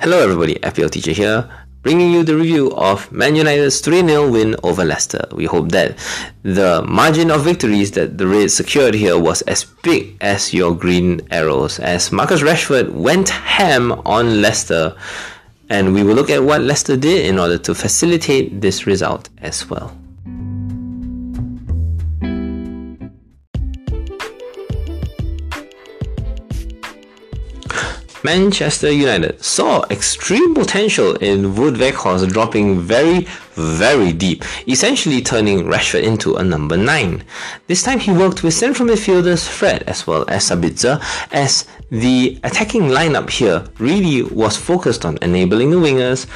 Hello everybody, FPL teacher here, bringing you the review of Man United's 3-0 win over Leicester. We hope that the margin of victories that the Reds secured here was as big as your green arrows, as Marcus Rashford went ham on Leicester, and we will look at what Leicester did in order to facilitate this result as well. Manchester United saw extreme potential in Wout Weghorst dropping very, very deep, essentially turning Rashford into a number 9. This time he worked with central midfielders Fred as well as Sabitzer, as the attacking lineup here really was focused on enabling the wingers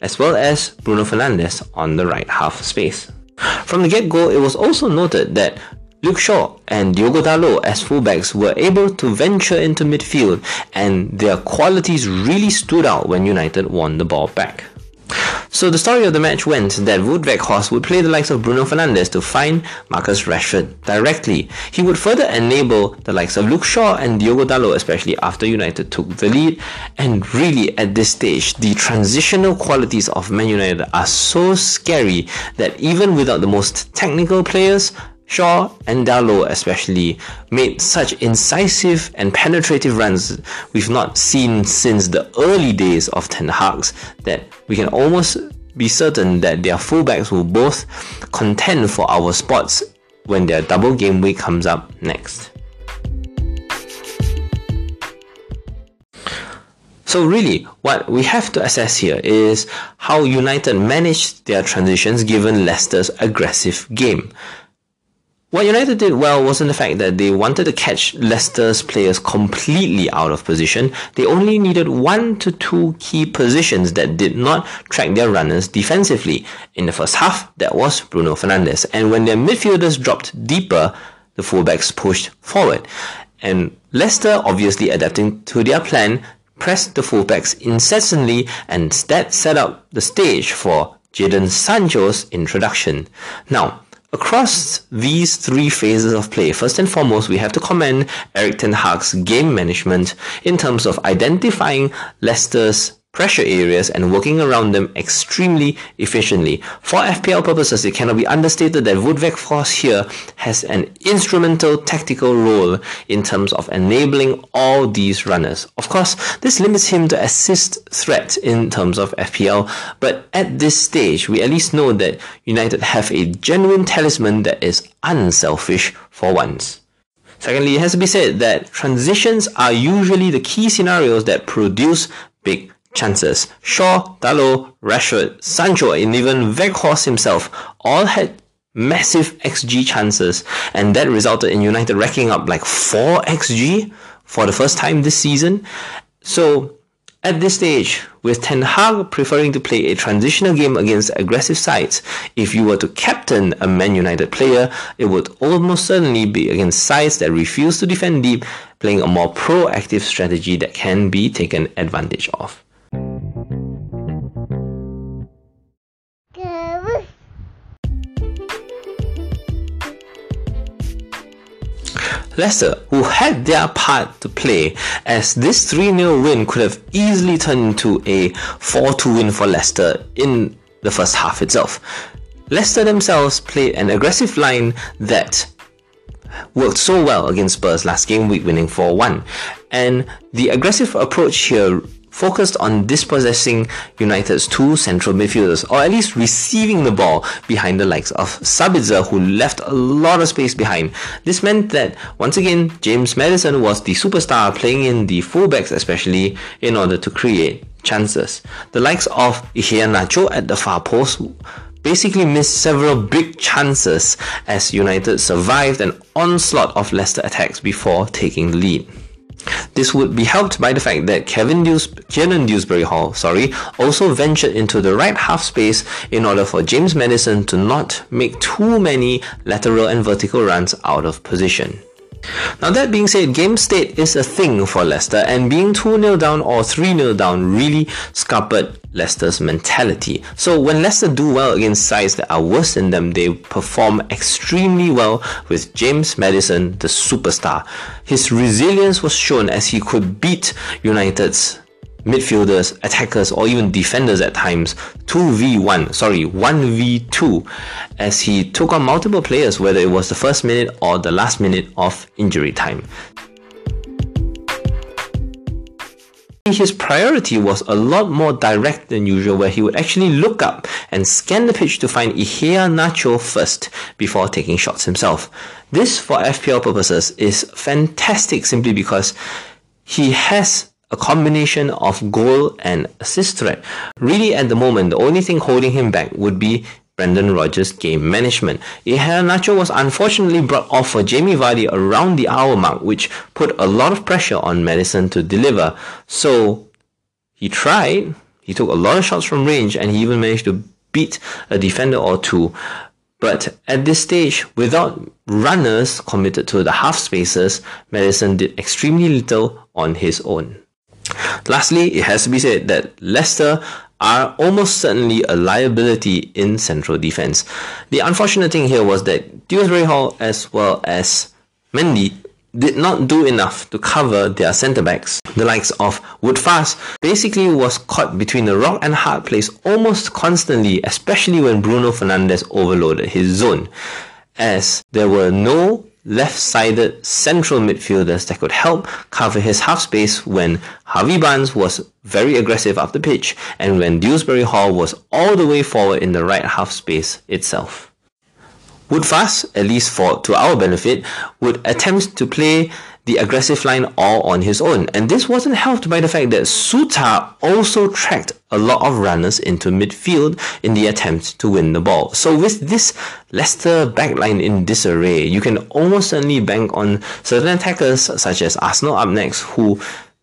as well as Bruno Fernandes on the right half space. From the get-go, it was also noted that Luke Shaw and Diogo Dalot as fullbacks were able to venture into midfield and their qualities really stood out when United won the ball back. So the story of the match went that Wout Weghorst would play the likes of Bruno Fernandes to find Marcus Rashford directly. He would further enable the likes of Luke Shaw and Diogo Dalot, especially after United took the lead. And really, at this stage, the transitional qualities of Man United are so scary that even without the most technical players, Shaw and Dalot especially made such incisive and penetrative runs we've not seen since the early days of Ten Hag's that we can almost be certain that their fullbacks will both contend for our spots when their double game week comes up next. So really, what we have to assess here is how United managed their transitions given Leicester's aggressive game. What United did well wasn't the fact that they wanted to catch Leicester's players completely out of position. They only needed one to two key positions that did not track their runners defensively. In the first half, that was Bruno Fernandes. And when their midfielders dropped deeper, the fullbacks pushed forward. And Leicester, obviously adapting to their plan, pressed the fullbacks incessantly and that set up the stage for Jadon Sancho's introduction. Now, Across these three phases of play, first and foremost, we have to commend Erik Ten Hag's game management in terms of identifying Leicester's pressure areas and working around them extremely efficiently. For FPL purposes, it cannot be understated that Wout Weghorst here has an instrumental tactical role in terms of enabling all these runners. Of course, this limits him to assist threat in terms of FPL, but at this stage, we at least know that United have a genuine talisman that is unselfish for once. Secondly, it has to be said that transitions are usually the key scenarios that produce big chances. Shaw, Dalot, Rashford, Sancho, and even Weghorst himself all had massive XG chances, and that resulted in United racking up like 4 XG for the first time this season. So, at this stage, with Ten Hag preferring to play a transitional game against aggressive sides, if you were to captain a Man United player, it would almost certainly be against sides that refuse to defend deep, playing a more proactive strategy that can be taken advantage of. Leicester, who had their part to play, as this 3 0 win could have easily turned into a 4 2 win for Leicester in the first half itself. Leicester themselves played an aggressive line that worked so well against Spurs last game week, winning 4 1. And the aggressive approach here focused on dispossessing United's two central midfielders, or at least receiving the ball behind the likes of Sabitzer, who left a lot of space behind. This meant that, once again, James Maddison was the superstar playing in the fullbacks especially in order to create chances. The likes of Iheanacho at the far post basically missed several big chances as United survived an onslaught of Leicester attacks before taking the lead. This would be helped by the fact that Kevin Dews- Kiernan Dewsbury Hall sorry, also ventured into the right half space in order for James Maddison to not make too many lateral and vertical runs out of position. Now that being said, game state is a thing for Leicester and being 2-0 down or 3-0 down really scuppered Leicester's mentality. So when Leicester do well against sides that are worse than them, they perform extremely well with James Maddison, the superstar. His resilience was shown as he could beat United's midfielders, attackers, or even defenders at times 2v1, sorry, 1v2, as he took on multiple players, whether it was the first minute or the last minute of injury time. His priority was a lot more direct than usual, where he would actually look up and scan the pitch to find Iheanacho first before taking shots himself. This, for FPL purposes, is fantastic simply because he has a combination of goal and assist threat. Really, at the moment, the only thing holding him back would be Brendan Rodgers' game management. Iheanacho was unfortunately brought off for Jamie Vardy around the hour mark, which put a lot of pressure on Maddison to deliver. So he tried, he took a lot of shots from range, and he even managed to beat a defender or two. But at this stage, without runners committed to the half spaces, Maddison did extremely little on his own. Lastly, it has to be said that Leicester are almost certainly a liability in central defense. The unfortunate thing here was that Dewsbury Hall as well as Mendy did not do enough to cover their centre backs. The likes of Wout Faes basically was caught between a rock and hard place almost constantly, especially when Bruno Fernandes overloaded his zone, as there were no left-sided central midfielders that could help cover his half space when Harvey Barnes was very aggressive up the pitch and when Dewsbury Hall was all the way forward in the right half space itself. Wout Faes, at least for to our benefit, would attempt to play the aggressive line all on his own. And this wasn't helped by the fact that Souttar also tracked a lot of runners into midfield in the attempt to win the ball. So with this Leicester backline in disarray, you can almost certainly bank on certain attackers such as Arsenal up next who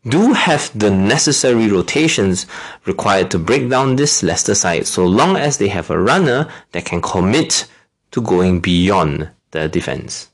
do have the necessary rotations required to break down this Leicester side so long as they have a runner that can commit to going beyond the defense.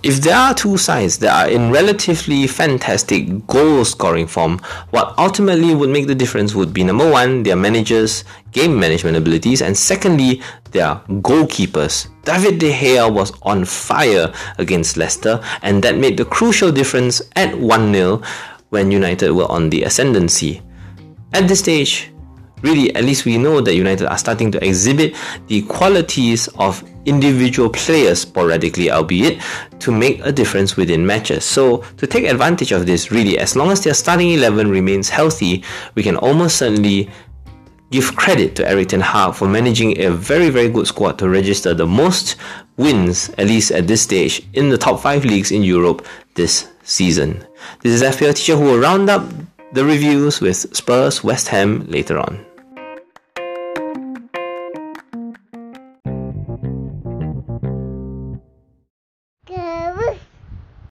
If there are two sides that are in relatively fantastic goal scoring form, what ultimately would make the difference would be number one, their managers' game management abilities, and secondly, their goalkeepers. David De Gea was on fire against Leicester, and that made the crucial difference at 1 0 when United were on the ascendancy. At this stage, really, at least we know that United are starting to exhibit the qualities of individual players sporadically, albeit, to make a difference within matches. So, to take advantage of this, really, as long as their starting 11 remains healthy, we can almost certainly give credit to Erik Ten Hag for managing a very, very good squad to register the most wins, at least at this stage, in the top 5 leagues in Europe this season. This is FPL Teacher who will round up the reviews with Spurs West Ham later on.